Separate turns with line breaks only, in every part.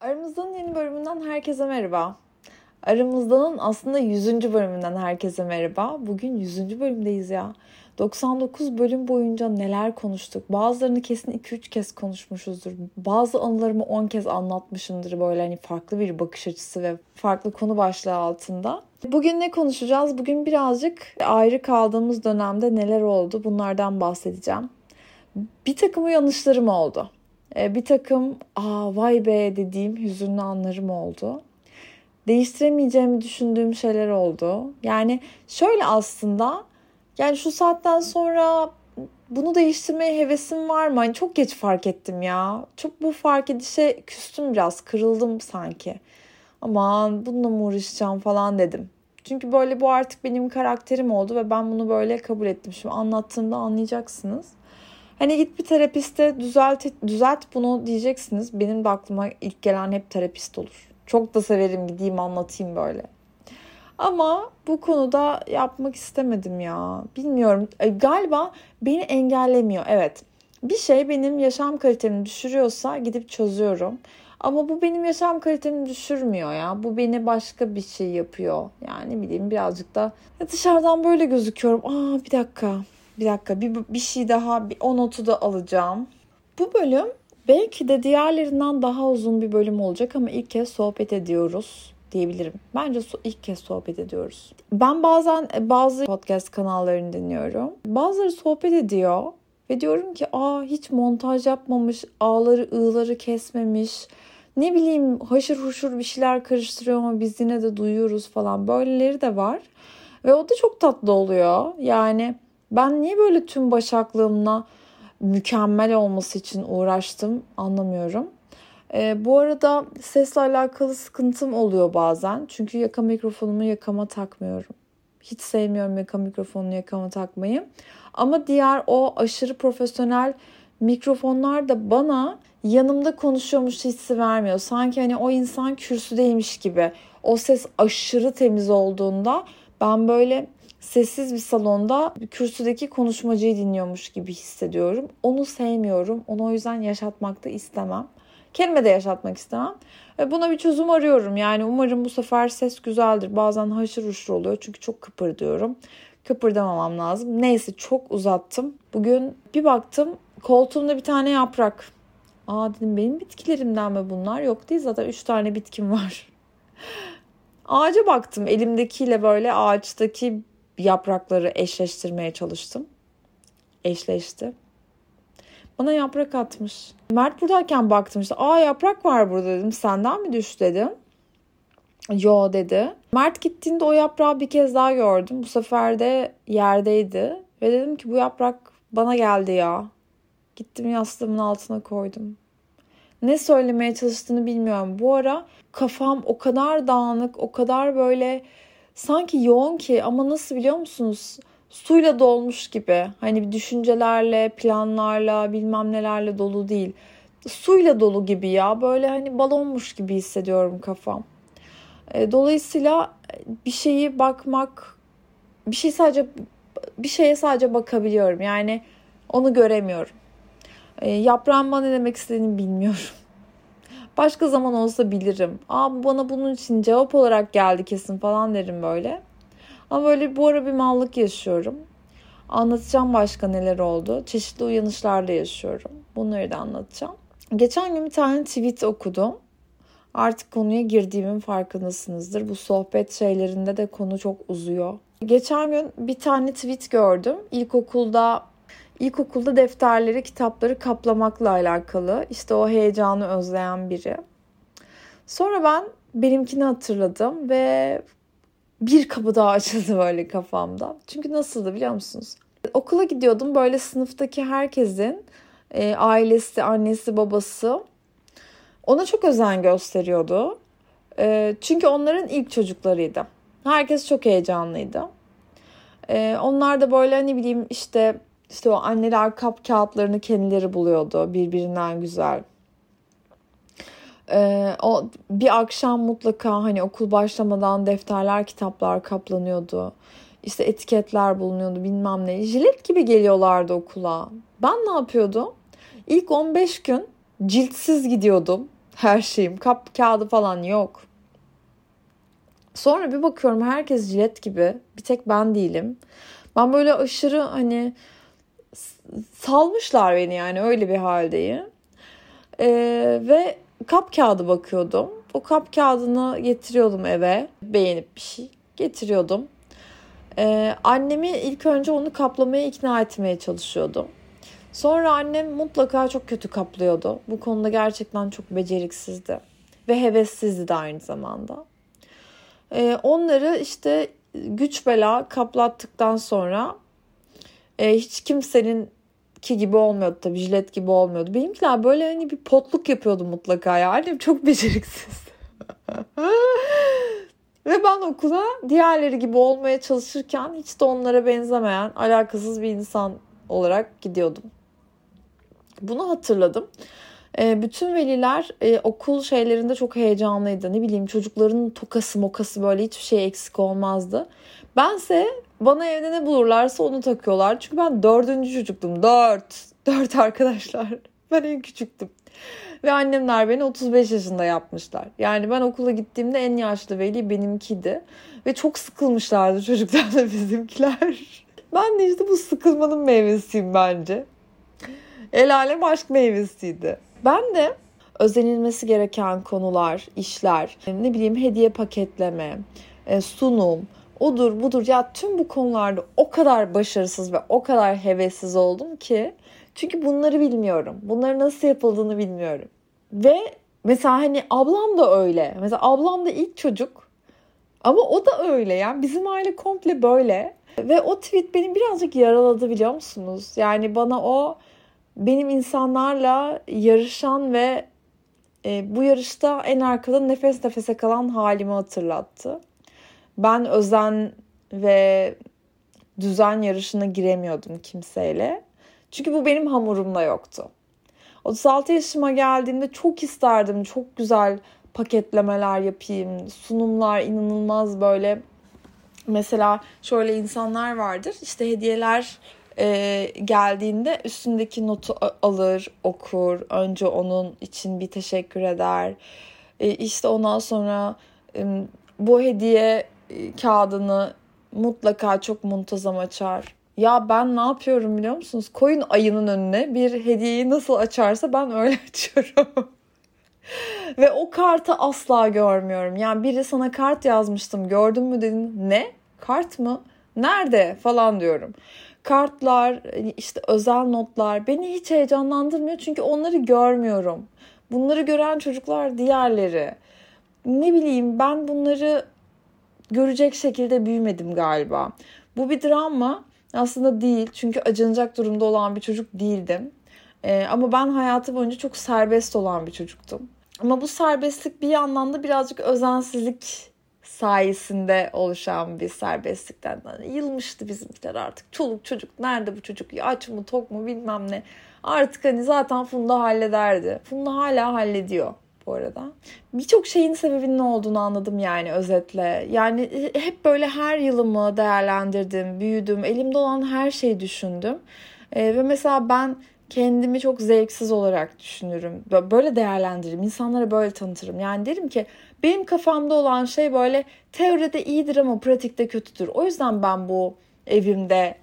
Aramızdan yeni bölümünden herkese merhaba. Aramızdanın aslında 100. bölümünden herkese merhaba. Bugün 100. bölümdeyiz ya. 99 bölüm boyunca neler konuştuk. Bazılarını kesin 2-3 kez konuşmuşuzdur. Bazı anılarımı 10 kez anlatmışımdır böyle hani farklı bir bakış açısı ve farklı konu başlığı altında. Bugün ne konuşacağız? Bugün birazcık ayrı kaldığımız dönemde neler oldu bunlardan bahsedeceğim. Bir takım uyanışlarım oldu. E, bir takım aa vay be dediğim hüzünlü anlarım oldu. Değiştiremeyeceğimi düşündüğüm şeyler oldu. Yani şöyle aslında yani şu saatten sonra bunu değiştirmeye hevesim var mı? Hani çok geç fark ettim ya. Çok bu fark edişe küstüm biraz. Kırıldım sanki. Aman bununla mı uğraşacağım falan dedim. Çünkü böyle bu artık benim karakterim oldu ve ben bunu böyle kabul ettim. Şimdi anlattığımda anlayacaksınız. Hani git bir terapiste düzelt, düzelt bunu diyeceksiniz. Benim de aklıma ilk gelen hep terapist olur. Çok da severim gideyim anlatayım böyle. Ama bu konuda yapmak istemedim ya. Bilmiyorum. E, galiba beni engellemiyor. Evet. Bir şey benim yaşam kalitemi düşürüyorsa gidip çözüyorum. Ama bu benim yaşam kalitemi düşürmüyor ya. Bu beni başka bir şey yapıyor. Yani bileyim birazcık da dışarıdan böyle gözüküyorum. Aa bir dakika. Bir dakika bir, bir şey daha bir o notu da alacağım. Bu bölüm belki de diğerlerinden daha uzun bir bölüm olacak ama ilk kez sohbet ediyoruz diyebilirim. Bence ilk kez sohbet ediyoruz. Ben bazen bazı podcast kanallarını dinliyorum. Bazıları sohbet ediyor ve diyorum ki aa hiç montaj yapmamış, ağları ığları kesmemiş. Ne bileyim haşır huşur bir şeyler karıştırıyor ama biz yine de duyuyoruz falan. Böyleleri de var. Ve o da çok tatlı oluyor. Yani ben niye böyle tüm başaklığımla mükemmel olması için uğraştım anlamıyorum. E, bu arada sesle alakalı sıkıntım oluyor bazen. Çünkü yaka mikrofonumu yakama takmıyorum. Hiç sevmiyorum yaka mikrofonunu yakama takmayı. Ama diğer o aşırı profesyonel mikrofonlar da bana yanımda konuşuyormuş hissi vermiyor. Sanki hani o insan kürsüdeymiş gibi. O ses aşırı temiz olduğunda ben böyle sessiz bir salonda kürsüdeki konuşmacıyı dinliyormuş gibi hissediyorum. Onu sevmiyorum. Onu o yüzden yaşatmak da istemem. Kendime de yaşatmak istemem. Ve buna bir çözüm arıyorum. Yani umarım bu sefer ses güzeldir. Bazen haşır uşur oluyor çünkü çok kıpırdıyorum. Kıpırdamamam lazım. Neyse çok uzattım. Bugün bir baktım koltuğumda bir tane yaprak. Aa dedim benim bitkilerimden mi bunlar? Yok değil zaten 3 tane bitkim var. Ağaca baktım elimdekiyle böyle ağaçtaki yaprakları eşleştirmeye çalıştım. Eşleşti. Bana yaprak atmış. Mert buradayken baktım işte aa yaprak var burada dedim. Senden mi düştü dedim. Yo dedi. Mert gittiğinde o yaprağı bir kez daha gördüm. Bu sefer de yerdeydi. Ve dedim ki bu yaprak bana geldi ya. Gittim yastığımın altına koydum. Ne söylemeye çalıştığını bilmiyorum. Bu ara kafam o kadar dağınık, o kadar böyle sanki yoğun ki ama nasıl biliyor musunuz? Suyla dolmuş gibi. Hani düşüncelerle, planlarla, bilmem nelerle dolu değil. Suyla dolu gibi ya. Böyle hani balonmuş gibi hissediyorum kafam. E, dolayısıyla bir şeyi bakmak, bir şey sadece bir şeye sadece bakabiliyorum. Yani onu göremiyorum. E, yaprağın bana ne demek istediğini bilmiyorum. Başka zaman olsa bilirim. Aa bu bana bunun için cevap olarak geldi kesin falan derim böyle. Ama böyle bu ara bir mallık yaşıyorum. Anlatacağım başka neler oldu. Çeşitli uyanışlarda yaşıyorum. Bunları da anlatacağım. Geçen gün bir tane tweet okudum. Artık konuya girdiğimin farkındasınızdır. Bu sohbet şeylerinde de konu çok uzuyor. Geçen gün bir tane tweet gördüm. İlkokulda İlkokulda defterleri, kitapları kaplamakla alakalı. İşte o heyecanı özleyen biri. Sonra ben benimkini hatırladım ve bir kapı daha açıldı böyle kafamda. Çünkü nasıldı biliyor musunuz? Okula gidiyordum böyle sınıftaki herkesin e, ailesi, annesi, babası ona çok özen gösteriyordu. E, çünkü onların ilk çocuklarıydı. Herkes çok heyecanlıydı. E, onlar da böyle ne bileyim işte işte o anneler kap kağıtlarını kendileri buluyordu birbirinden güzel. Ee, o bir akşam mutlaka hani okul başlamadan defterler, kitaplar kaplanıyordu. İşte etiketler bulunuyordu bilmem ne. Jilet gibi geliyorlardı okula. Ben ne yapıyordum? İlk 15 gün ciltsiz gidiyordum. her şeyim. Kap kağıdı falan yok. Sonra bir bakıyorum herkes jilet gibi. Bir tek ben değilim. Ben böyle aşırı hani salmışlar beni yani öyle bir haldeyim. Ee, ve kap kağıdı bakıyordum. O kap kağıdını getiriyordum eve. Beğenip bir şey getiriyordum. Ee, annemi ilk önce onu kaplamaya ikna etmeye çalışıyordum. Sonra annem mutlaka çok kötü kaplıyordu. Bu konuda gerçekten çok beceriksizdi. Ve hevessizdi de aynı zamanda. Ee, onları işte güç bela kaplattıktan sonra e, hiç kimsenin ki gibi olmuyordu tabii jilet gibi olmuyordu. Benimkiler böyle hani bir potluk yapıyordu mutlaka ya. Annem çok beceriksiz. Ve ben okula diğerleri gibi olmaya çalışırken hiç de onlara benzemeyen alakasız bir insan olarak gidiyordum. Bunu hatırladım. E, bütün veliler e, okul şeylerinde çok heyecanlıydı. Ne bileyim çocukların tokası mokası böyle hiçbir şey eksik olmazdı. Bense bana evde ne bulurlarsa onu takıyorlar. Çünkü ben dördüncü çocuktum. Dört. Dört arkadaşlar. Ben en küçüktüm. Ve annemler beni 35 yaşında yapmışlar. Yani ben okula gittiğimde en yaşlı veli benimkiydi. Ve çok sıkılmışlardı çocuklar da bizimkiler. Ben de işte bu sıkılmanın meyvesiyim bence. El alem aşk meyvesiydi. Ben de özenilmesi gereken konular, işler, ne bileyim hediye paketleme, e, sunum, odur budur ya tüm bu konularda o kadar başarısız ve o kadar hevessiz oldum ki çünkü bunları bilmiyorum. Bunları nasıl yapıldığını bilmiyorum. Ve mesela hani ablam da öyle. Mesela ablam da ilk çocuk. Ama o da öyle yani bizim aile komple böyle. Ve o tweet beni birazcık yaraladı biliyor musunuz? Yani bana o benim insanlarla yarışan ve e, bu yarışta en arkada nefes nefese kalan halimi hatırlattı. Ben özen ve düzen yarışına giremiyordum kimseyle. Çünkü bu benim hamurumda yoktu. 36 yaşıma geldiğimde çok isterdim çok güzel paketlemeler yapayım. Sunumlar inanılmaz böyle mesela şöyle insanlar vardır. İşte hediyeler e, geldiğinde üstündeki notu alır, okur. Önce onun için bir teşekkür eder. E, işte ondan sonra e, bu hediye kağıdını mutlaka çok muntazam açar. Ya ben ne yapıyorum biliyor musunuz? Koyun ayının önüne bir hediyeyi nasıl açarsa ben öyle açıyorum. Ve o kartı asla görmüyorum. Yani biri sana kart yazmıştım gördün mü dedin. Ne? Kart mı? Nerede? Falan diyorum. Kartlar, işte özel notlar beni hiç heyecanlandırmıyor çünkü onları görmüyorum. Bunları gören çocuklar diğerleri. Ne bileyim ben bunları görecek şekilde büyümedim galiba. Bu bir drama aslında değil çünkü acınacak durumda olan bir çocuk değildim. Ee, ama ben hayatı boyunca çok serbest olan bir çocuktum. Ama bu serbestlik bir yandan da birazcık özensizlik sayesinde oluşan bir serbestlikten. Yani yılmıştı bizimkiler artık. Çoluk çocuk nerede bu çocuk? Aç mı tok mu bilmem ne. Artık hani zaten Funda hallederdi. Funda hala hallediyor bu arada. Birçok şeyin sebebinin ne olduğunu anladım yani özetle. Yani e, hep böyle her yılımı değerlendirdim, büyüdüm, elimde olan her şeyi düşündüm. Ee, ve mesela ben kendimi çok zevksiz olarak düşünürüm. Böyle değerlendiririm. İnsanlara böyle tanıtırım. Yani derim ki benim kafamda olan şey böyle teoride iyidir ama pratikte kötüdür. O yüzden ben bu evimde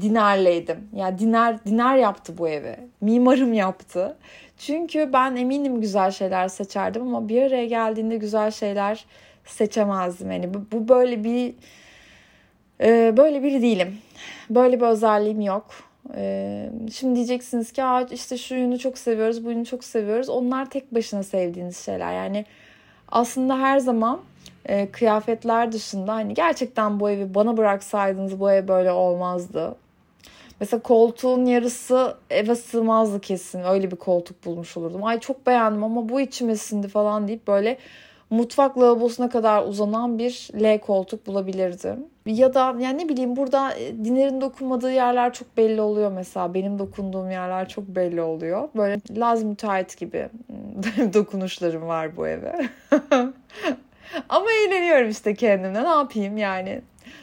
dinerleydim. Yani diner diner yaptı bu evi. Mimarım yaptı. Çünkü ben eminim güzel şeyler seçerdim ama bir araya geldiğinde güzel şeyler seçemezdim. Yani bu, bu böyle bir e, böyle biri değilim. Böyle bir özelliğim yok. E, şimdi diyeceksiniz ki işte şu yünü çok seviyoruz, bu yünü çok seviyoruz. Onlar tek başına sevdiğiniz şeyler. Yani aslında her zaman e, kıyafetler dışında hani gerçekten bu evi bana bıraksaydınız bu ev böyle olmazdı Mesela koltuğun yarısı eve sığmazdı kesin. Öyle bir koltuk bulmuş olurdum. Ay çok beğendim ama bu içime sindi falan deyip böyle mutfak lavabosuna kadar uzanan bir L koltuk bulabilirdim. Ya da yani ne bileyim burada e, Diner'in dokunmadığı yerler çok belli oluyor mesela. Benim dokunduğum yerler çok belli oluyor. Böyle Laz müteahhit gibi dokunuşlarım var bu eve. Ama eğleniyorum işte kendimle. Ne yapayım yani?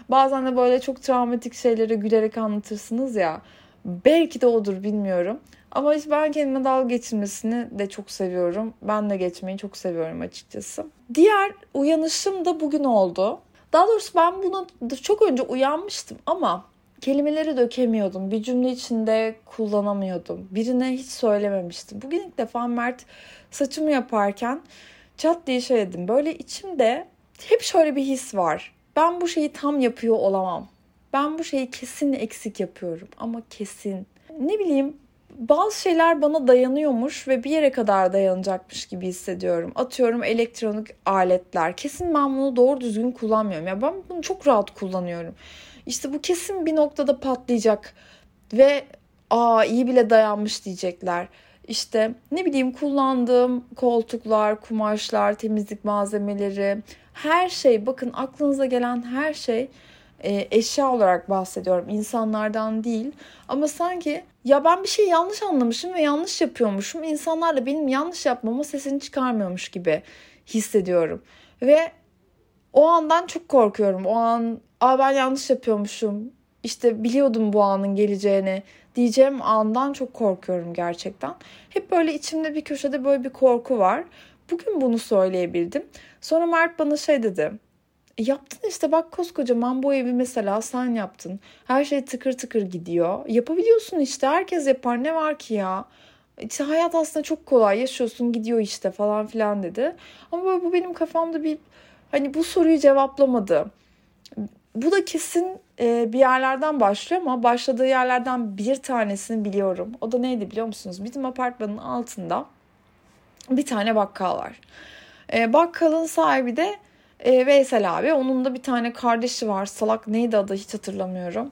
Bazen de böyle çok travmatik şeyleri gülerek anlatırsınız ya. Belki de odur bilmiyorum. Ama işte ben kendime dalga geçirmesini de çok seviyorum. Ben de geçmeyi çok seviyorum açıkçası. Diğer uyanışım da bugün oldu. Daha doğrusu ben bunu çok önce uyanmıştım ama kelimeleri dökemiyordum. Bir cümle içinde kullanamıyordum. Birine hiç söylememiştim. Bugün ilk defa Mert saçımı yaparken çat diye şey dedim. Böyle içimde hep şöyle bir his var. Ben bu şeyi tam yapıyor olamam. Ben bu şeyi kesin eksik yapıyorum ama kesin. Ne bileyim bazı şeyler bana dayanıyormuş ve bir yere kadar dayanacakmış gibi hissediyorum. Atıyorum elektronik aletler. Kesin ben bunu doğru düzgün kullanmıyorum. Ya ben bunu çok rahat kullanıyorum. İşte bu kesin bir noktada patlayacak ve aa iyi bile dayanmış diyecekler. İşte ne bileyim kullandığım koltuklar, kumaşlar, temizlik malzemeleri, her şey bakın aklınıza gelen her şey e, eşya olarak bahsediyorum. İnsanlardan değil. Ama sanki ya ben bir şey yanlış anlamışım ve yanlış yapıyormuşum. İnsanlar da benim yanlış yapmama sesini çıkarmıyormuş gibi hissediyorum. Ve o andan çok korkuyorum. O an Aa ben yanlış yapıyormuşum işte biliyordum bu anın geleceğini diyeceğim andan çok korkuyorum gerçekten. Hep böyle içimde bir köşede böyle bir korku var. Bugün bunu söyleyebildim. Sonra Mert bana şey dedi. E yaptın işte bak koskocaman bu evi mesela sen yaptın. Her şey tıkır tıkır gidiyor. Yapabiliyorsun işte herkes yapar ne var ki ya. İşte hayat aslında çok kolay yaşıyorsun gidiyor işte falan filan dedi. Ama böyle bu benim kafamda bir hani bu soruyu cevaplamadı. Bu da kesin e, bir yerlerden başlıyor ama başladığı yerlerden bir tanesini biliyorum. O da neydi biliyor musunuz? Bizim apartmanın altında bir tane bakkal var. E, bakkalın sahibi de e, Veysel abi. Onun da bir tane kardeşi var. Salak neydi adı hiç hatırlamıyorum.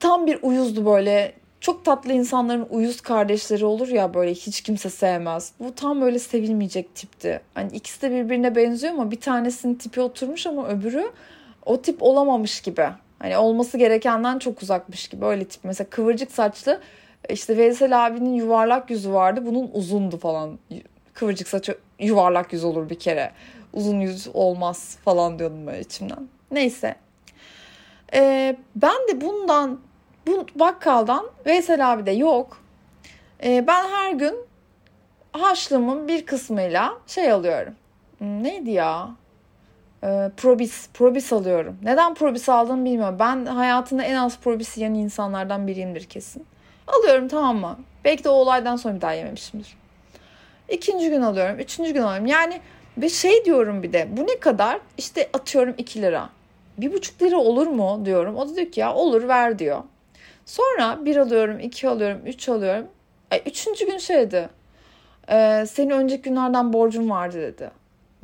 Tam bir uyuzdu böyle. Çok tatlı insanların uyuz kardeşleri olur ya böyle hiç kimse sevmez. Bu tam böyle sevilmeyecek tipti. Hani ikisi de birbirine benziyor ama bir tanesinin tipi oturmuş ama öbürü o tip olamamış gibi. Hani olması gerekenden çok uzakmış gibi öyle tip. Mesela kıvırcık saçlı işte Veysel abinin yuvarlak yüzü vardı. Bunun uzundu falan. Kıvırcık saçı yuvarlak yüz olur bir kere. Uzun yüz olmaz falan diyordum böyle içimden. Neyse. Ee, ben de bundan bu bakkaldan Veysel abi de yok. Ee, ben her gün harçlığımın bir kısmıyla şey alıyorum. Hmm, neydi ya? Ee, probis. Probis alıyorum. Neden probis aldığımı bilmiyorum. Ben hayatında en az probis yiyen insanlardan biriyimdir kesin. Alıyorum tamam mı? Belki de o olaydan sonra bir daha yememişimdir. İkinci gün alıyorum. Üçüncü gün alıyorum. Yani ve şey diyorum bir de bu ne kadar? İşte atıyorum 2 lira. Bir buçuk lira olur mu diyorum. O da diyor ki ya olur ver diyor. Sonra bir alıyorum, iki alıyorum, üç alıyorum. Ay, üçüncü gün şeydi. E, senin önceki günlerden borcun vardı dedi.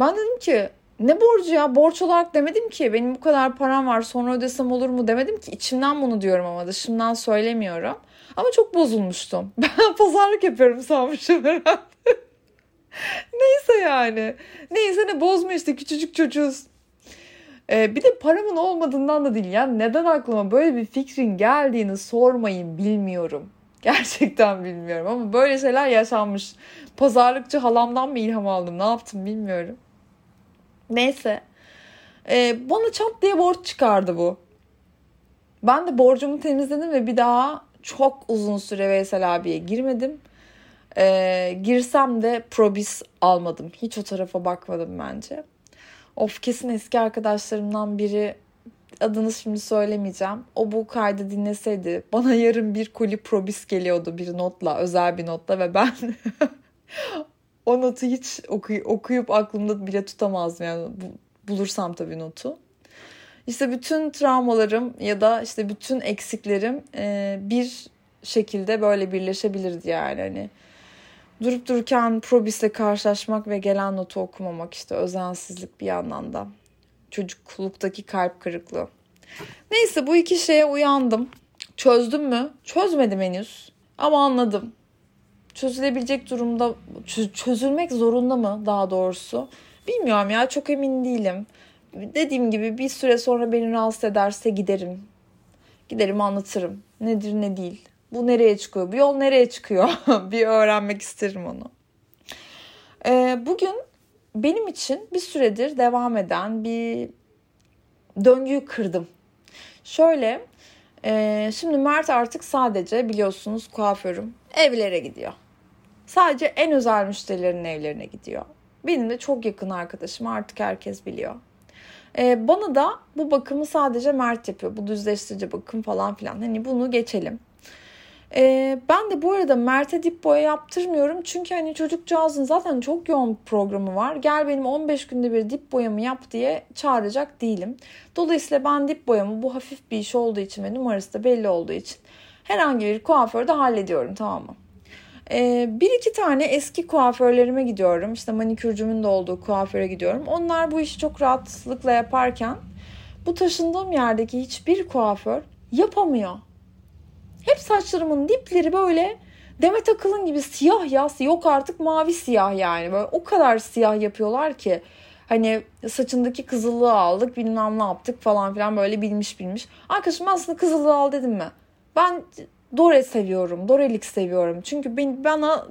Ben dedim ki ne borcu ya? Borç olarak demedim ki. Benim bu kadar param var sonra ödesem olur mu demedim ki. İçimden bunu diyorum ama dışımdan söylemiyorum. Ama çok bozulmuştum. Ben pazarlık yapıyorum sanmışım herhalde. Neyse yani. Neyse ne bozma işte küçücük çocuğuz. Ee, bir de paramın olmadığından da değil. Yani neden aklıma böyle bir fikrin geldiğini sormayın bilmiyorum. Gerçekten bilmiyorum ama böyle şeyler yaşanmış. Pazarlıkçı halamdan mı ilham aldım ne yaptım bilmiyorum. Neyse. Ee, bana çat diye borç çıkardı bu. Ben de borcumu temizledim ve bir daha çok uzun süre Veysel abiye girmedim. Ee, girsem de probis almadım. Hiç o tarafa bakmadım bence. Of kesin eski arkadaşlarımdan biri adını şimdi söylemeyeceğim. O bu kaydı dinleseydi bana yarın bir koli probis geliyordu bir notla, özel bir notla ve ben o notu hiç okuy- okuyup aklımda bile tutamazdım yani bulursam tabii notu. İşte bütün travmalarım ya da işte bütün eksiklerim e, bir şekilde böyle birleşebilirdi yani hani durup dururken probisle karşılaşmak ve gelen notu okumamak işte özensizlik bir yandan da çocukluktaki kalp kırıklığı. Neyse bu iki şeye uyandım. Çözdüm mü? Çözmedim henüz ama anladım. Çözülebilecek durumda çözülmek zorunda mı daha doğrusu? Bilmiyorum ya çok emin değilim. Dediğim gibi bir süre sonra beni rahatsız ederse giderim. Giderim anlatırım. Nedir ne değil. Bu nereye çıkıyor? Bu yol nereye çıkıyor? bir öğrenmek isterim onu. Ee, bugün benim için bir süredir devam eden bir döngüyü kırdım. Şöyle Ee, şimdi Mert artık sadece biliyorsunuz kuaförüm evlere gidiyor. Sadece en özel müşterilerin evlerine gidiyor. Benim de çok yakın arkadaşım artık herkes biliyor. Ee, bana da bu bakımı sadece Mert yapıyor. Bu düzleştirici bakım falan filan. Hani bunu geçelim. Ee, ben de bu arada Mert'e dip boya yaptırmıyorum. Çünkü hani çocukcağızın zaten çok yoğun programı var. Gel benim 15 günde bir dip boyamı yap diye çağıracak değilim. Dolayısıyla ben dip boyamı bu hafif bir iş olduğu için ve numarası da belli olduğu için herhangi bir kuaförde hallediyorum tamam mı? Ee, bir iki tane eski kuaförlerime gidiyorum. İşte manikürcümün de olduğu kuaföre gidiyorum. Onlar bu işi çok rahatlıkla yaparken bu taşındığım yerdeki hiçbir kuaför yapamıyor. Hep saçlarımın dipleri böyle Demet Akıl'ın gibi siyah ya yok artık mavi siyah yani böyle o kadar siyah yapıyorlar ki hani saçındaki kızıllığı aldık bilmem ne yaptık falan filan böyle bilmiş bilmiş. Arkadaşım aslında kızıllığı al dedim mi? Ben Dore seviyorum. Dorelik seviyorum. Çünkü ben, bana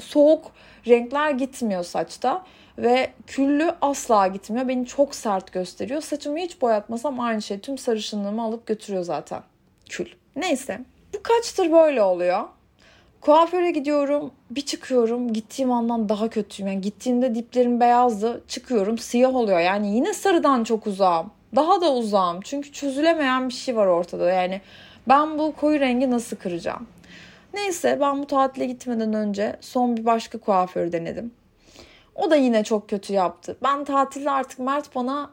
soğuk renkler gitmiyor saçta. Ve küllü asla gitmiyor. Beni çok sert gösteriyor. Saçımı hiç boyatmasam aynı şey. Tüm sarışınlığımı alıp götürüyor zaten. Kül. Neyse. Bu kaçtır böyle oluyor. Kuaföre gidiyorum, bir çıkıyorum, gittiğim andan daha kötüyüm. Yani gittiğimde diplerim beyazdı, çıkıyorum siyah oluyor. Yani yine sarıdan çok uzağım. Daha da uzağım. Çünkü çözülemeyen bir şey var ortada. Yani ben bu koyu rengi nasıl kıracağım? Neyse ben bu tatile gitmeden önce son bir başka kuaför denedim. O da yine çok kötü yaptı. Ben tatilde artık Mert bana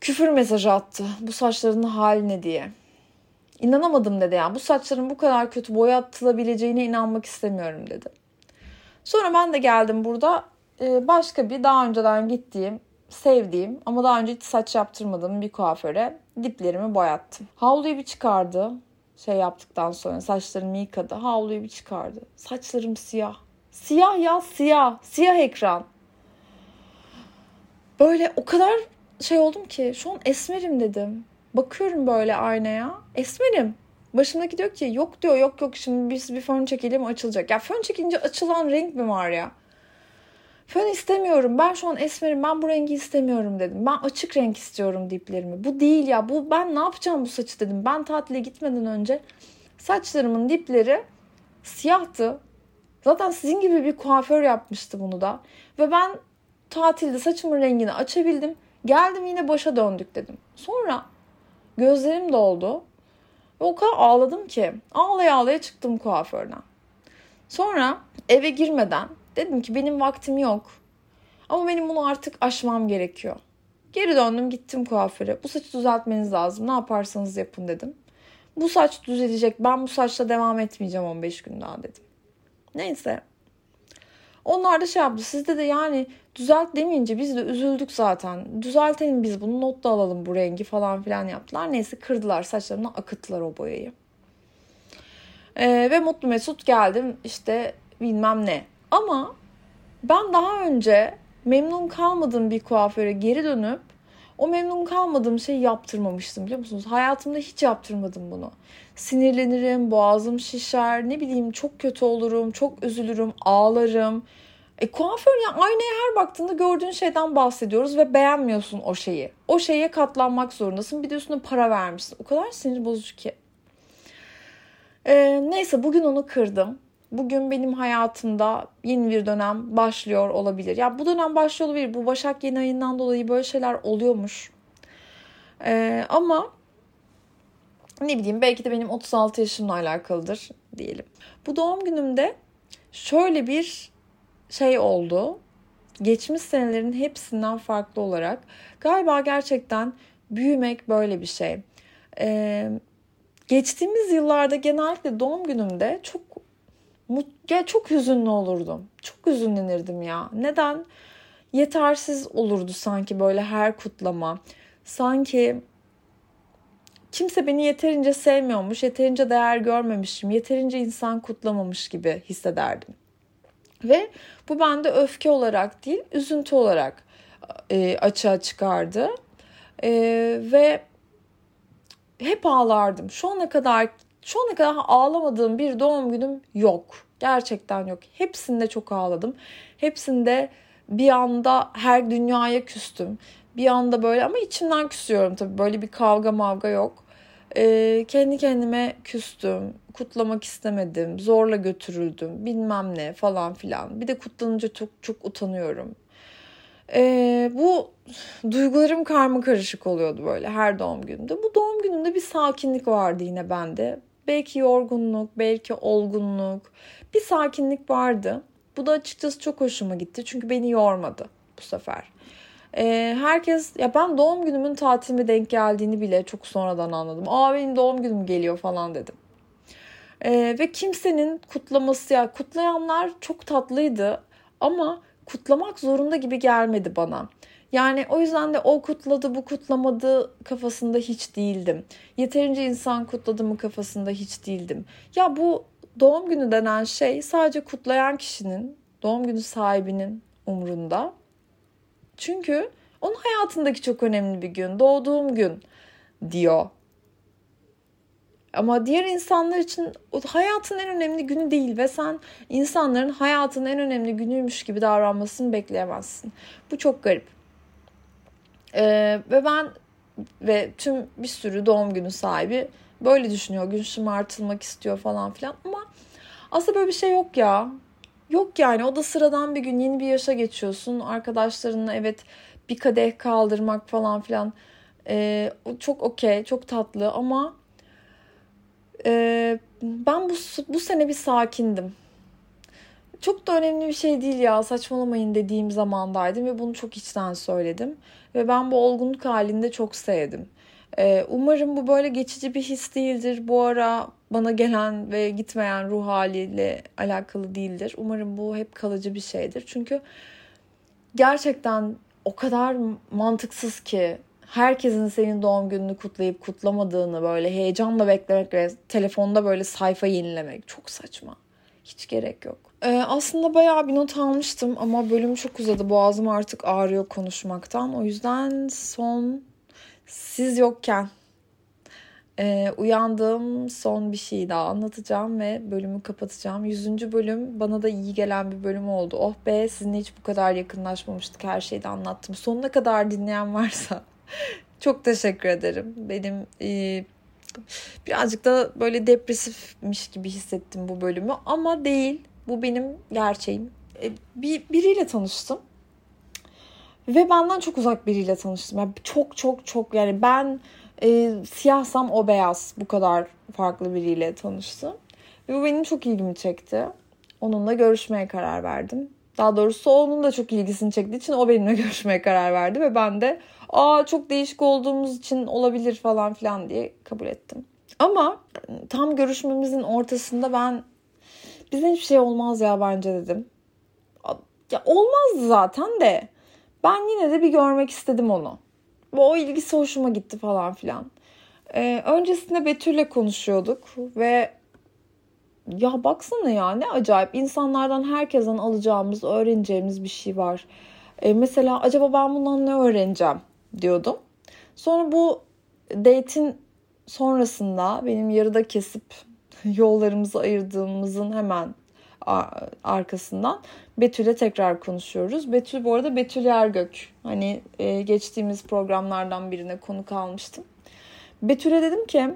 küfür mesajı attı. Bu saçların haline diye. İnanamadım dedi yani. Bu saçların bu kadar kötü boyatılabileceğine inanmak istemiyorum dedi. Sonra ben de geldim burada e, başka bir daha önceden gittiğim, sevdiğim ama daha önce hiç saç yaptırmadığım bir kuaföre diplerimi boyattım. Havluyu bir çıkardı. Şey yaptıktan sonra saçlarımı yıkadı. Havluyu bir çıkardı. Saçlarım siyah. Siyah ya siyah. Siyah ekran. Böyle o kadar şey oldum ki şu an esmerim dedim. Bakıyorum böyle aynaya. Esmerim. Başımdaki diyor ki yok diyor yok yok şimdi biz bir fön çekelim açılacak. Ya fön çekince açılan renk mi var ya? Fön istemiyorum. Ben şu an esmerim. Ben bu rengi istemiyorum dedim. Ben açık renk istiyorum diplerimi. Bu değil ya. Bu ben ne yapacağım bu saçı dedim. Ben tatile gitmeden önce saçlarımın dipleri siyahtı. Zaten sizin gibi bir kuaför yapmıştı bunu da. Ve ben tatilde saçımın rengini açabildim. Geldim yine başa döndük dedim. Sonra gözlerim doldu. Ve o kadar ağladım ki. Ağlaya ağlaya çıktım kuaförden. Sonra eve girmeden Dedim ki benim vaktim yok. Ama benim bunu artık aşmam gerekiyor. Geri döndüm gittim kuaföre. Bu saçı düzeltmeniz lazım. Ne yaparsanız yapın dedim. Bu saç düzelecek. Ben bu saçla devam etmeyeceğim 15 gün daha dedim. Neyse. Onlar da şey yaptı. Sizde de yani düzelt demeyince biz de üzüldük zaten. Düzeltelim biz bunu not da alalım bu rengi falan filan yaptılar. Neyse kırdılar saçlarına akıttılar o boyayı. Ee, ve mutlu mesut geldim işte bilmem ne. Ama ben daha önce memnun kalmadığım bir kuaföre geri dönüp o memnun kalmadığım şeyi yaptırmamıştım biliyor musunuz? Hayatımda hiç yaptırmadım bunu. Sinirlenirim, boğazım şişer, ne bileyim çok kötü olurum, çok üzülürüm, ağlarım. E kuaför ya aynaya her baktığında gördüğün şeyden bahsediyoruz ve beğenmiyorsun o şeyi. O şeye katlanmak zorundasın. Bir de üstüne para vermişsin. O kadar sinir bozucu ki. E, neyse bugün onu kırdım bugün benim hayatımda yeni bir dönem başlıyor olabilir. Ya bu dönem başlıyor olabilir. Bu Başak yeni ayından dolayı böyle şeyler oluyormuş. Ee, ama ne bileyim belki de benim 36 yaşımla alakalıdır diyelim. Bu doğum günümde şöyle bir şey oldu. Geçmiş senelerin hepsinden farklı olarak galiba gerçekten büyümek böyle bir şey. Ee, geçtiğimiz yıllarda genellikle doğum günümde çok ya çok hüzünlü olurdum. Çok hüzünlenirdim ya. Neden? Yetersiz olurdu sanki böyle her kutlama. Sanki kimse beni yeterince sevmiyormuş, yeterince değer görmemişim, yeterince insan kutlamamış gibi hissederdim. Ve bu bende öfke olarak değil, üzüntü olarak e, açığa çıkardı. E, ve hep ağlardım. Şu ana kadar şu ana kadar ağlamadığım bir doğum günüm yok. Gerçekten yok. Hepsinde çok ağladım. Hepsinde bir anda her dünyaya küstüm. Bir anda böyle ama içimden küsüyorum tabii. Böyle bir kavga mavga yok. Ee, kendi kendime küstüm, kutlamak istemedim, zorla götürüldüm, bilmem ne falan filan. Bir de kutlanınca çok çok utanıyorum. Ee, bu duygularım karma karışık oluyordu böyle her doğum gününde. Bu doğum gününde bir sakinlik vardı yine bende. Belki yorgunluk, belki olgunluk, bir sakinlik vardı. Bu da açıkçası çok hoşuma gitti çünkü beni yormadı bu sefer. Ee, herkes ya ben doğum günümün tatilime denk geldiğini bile çok sonradan anladım. Aa benim doğum günüm geliyor falan dedim. Ee, ve kimsenin kutlaması ya kutlayanlar çok tatlıydı ama kutlamak zorunda gibi gelmedi bana. Yani o yüzden de o kutladı bu kutlamadı kafasında hiç değildim. Yeterince insan kutladı mı kafasında hiç değildim. Ya bu doğum günü denen şey sadece kutlayan kişinin, doğum günü sahibinin umrunda. Çünkü onun hayatındaki çok önemli bir gün, doğduğum gün diyor. Ama diğer insanlar için hayatın en önemli günü değil ve sen insanların hayatın en önemli günüymüş gibi davranmasını bekleyemezsin. Bu çok garip. Ee, ve ben ve tüm bir sürü doğum günü sahibi böyle düşünüyor. Gün şımartılmak istiyor falan filan ama aslında böyle bir şey yok ya. Yok yani o da sıradan bir gün yeni bir yaşa geçiyorsun. Arkadaşlarınla evet bir kadeh kaldırmak falan filan ee, çok okey çok tatlı ama e, ben bu, bu sene bir sakindim. Çok da önemli bir şey değil ya saçmalamayın dediğim zamandaydım ve bunu çok içten söyledim. Ve ben bu olgunluk halinde çok sevdim. Ee, umarım bu böyle geçici bir his değildir. Bu ara bana gelen ve gitmeyen ruh haliyle alakalı değildir. Umarım bu hep kalıcı bir şeydir. Çünkü gerçekten o kadar mantıksız ki herkesin senin doğum gününü kutlayıp kutlamadığını böyle heyecanla beklemek ve telefonda böyle sayfa yenilemek çok saçma. Hiç gerek yok. Ee, aslında bayağı bir not almıştım ama bölüm çok uzadı. Boğazım artık ağrıyor konuşmaktan. O yüzden son siz yokken e, uyandığım son bir şey daha anlatacağım ve bölümü kapatacağım. Yüzüncü bölüm bana da iyi gelen bir bölüm oldu. Oh be sizinle hiç bu kadar yakınlaşmamıştık. Her şeyi de anlattım. Sonuna kadar dinleyen varsa çok teşekkür ederim. Benim e, birazcık da böyle depresifmiş gibi hissettim bu bölümü ama değil. Bu benim gerçeğim. E, bir biriyle tanıştım. Ve benden çok uzak biriyle tanıştım. Yani çok çok çok yani ben e, siyahsam o beyaz bu kadar farklı biriyle tanıştım. Ve bu benim çok ilgimi çekti. Onunla görüşmeye karar verdim. Daha doğrusu onun da çok ilgisini çektiği için o benimle görüşmeye karar verdi ve ben de aa çok değişik olduğumuz için olabilir falan filan diye kabul ettim. Ama tam görüşmemizin ortasında ben bizden hiçbir şey olmaz ya bence dedim. Ya olmazdı zaten de ben yine de bir görmek istedim onu. O ilgisi hoşuma gitti falan filan. Ee, öncesinde Betül'le konuşuyorduk ve ya baksana ya ne acayip insanlardan herkesten alacağımız, öğreneceğimiz bir şey var. Ee, mesela acaba ben bundan ne öğreneceğim diyordum. Sonra bu date'in sonrasında benim yarıda kesip yollarımızı ayırdığımızın hemen arkasından Betül'e tekrar konuşuyoruz. Betül bu arada Betül Ergök. Hani e, geçtiğimiz programlardan birine konuk almıştım. Betül'e dedim ki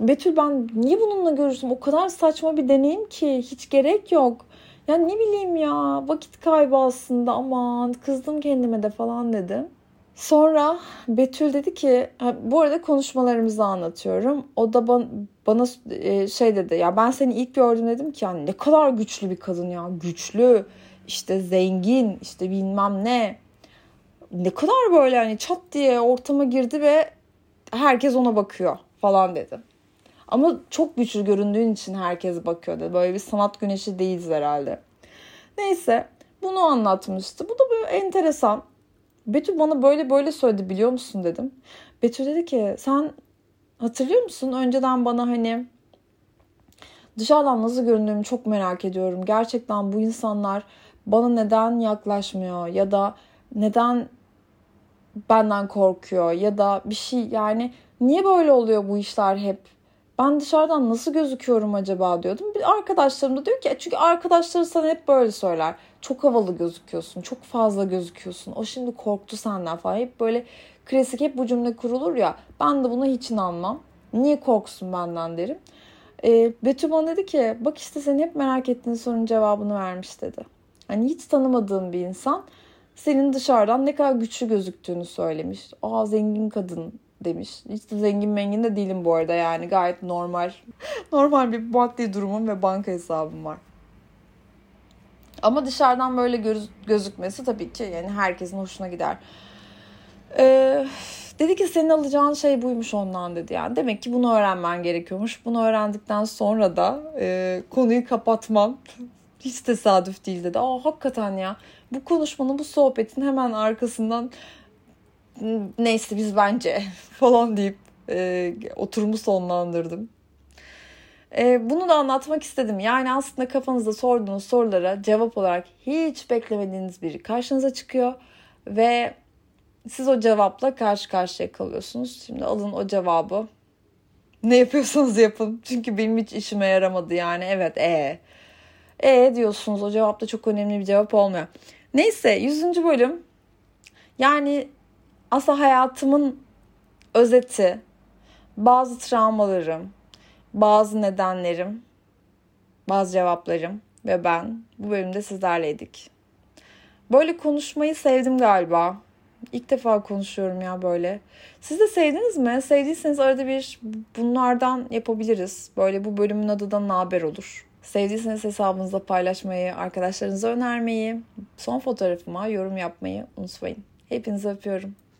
Betül ben niye bununla görüştüm? O kadar saçma bir deneyim ki hiç gerek yok. Ya ne bileyim ya vakit kaybı aslında aman kızdım kendime de falan dedim. Sonra Betül dedi ki bu arada konuşmalarımızı anlatıyorum. O da bana, bana e, şey dedi ya ben seni ilk gördüm dedim ki yani ne kadar güçlü bir kadın ya güçlü işte zengin işte bilmem ne. Ne kadar böyle hani çat diye ortama girdi ve herkes ona bakıyor falan dedi. Ama çok güçlü göründüğün için herkes bakıyor dedi. Böyle bir sanat güneşi değiliz herhalde. Neyse bunu anlatmıştı. Bu da böyle enteresan. Betül bana böyle böyle söyledi biliyor musun dedim. Betül dedi ki sen hatırlıyor musun önceden bana hani dışarıdan nasıl göründüğümü çok merak ediyorum. Gerçekten bu insanlar bana neden yaklaşmıyor ya da neden benden korkuyor ya da bir şey yani niye böyle oluyor bu işler hep? Ben dışarıdan nasıl gözüküyorum acaba diyordum. Bir arkadaşlarım da diyor ki çünkü arkadaşları sana hep böyle söyler. Çok havalı gözüküyorsun, çok fazla gözüküyorsun. O şimdi korktu senden falan. Hep böyle klasik hep bu cümle kurulur ya. Ben de buna hiç inanmam. Niye korksun benden derim. E, Betül bana dedi ki bak işte senin hep merak ettiğin sorunun cevabını vermiş dedi. Hani hiç tanımadığın bir insan senin dışarıdan ne kadar güçlü gözüktüğünü söylemiş. Aa zengin kadın demiş. Hiç de zengin mengin de değilim bu arada yani gayet normal. normal bir maddi durumum ve banka hesabım var. Ama dışarıdan böyle göz, gözükmesi tabii ki yani herkesin hoşuna gider. Ee, dedi ki senin alacağın şey buymuş ondan dedi yani. Demek ki bunu öğrenmen gerekiyormuş. Bunu öğrendikten sonra da e, konuyu kapatman hiç tesadüf değil dedi. Aa hakikaten ya bu konuşmanın bu sohbetin hemen arkasından neyse biz bence falan deyip e, oturumu sonlandırdım. E, bunu da anlatmak istedim. Yani aslında kafanızda sorduğunuz sorulara cevap olarak hiç beklemediğiniz biri karşınıza çıkıyor ve siz o cevapla karşı karşıya kalıyorsunuz. Şimdi alın o cevabı. Ne yapıyorsanız yapın. Çünkü benim hiç işime yaramadı yani. Evet e e diyorsunuz o cevap da çok önemli bir cevap olmuyor. Neyse 100. bölüm. Yani aslında hayatımın özeti, bazı travmalarım, bazı nedenlerim, bazı cevaplarım ve ben bu bölümde sizlerleydik. Böyle konuşmayı sevdim galiba. İlk defa konuşuyorum ya böyle. Siz de sevdiniz mi? Sevdiyseniz arada bir bunlardan yapabiliriz. Böyle bu bölümün adı da Naber olur. Sevdiyseniz hesabınızda paylaşmayı, arkadaşlarınıza önermeyi, son fotoğrafıma yorum yapmayı unutmayın. Hepinizi öpüyorum.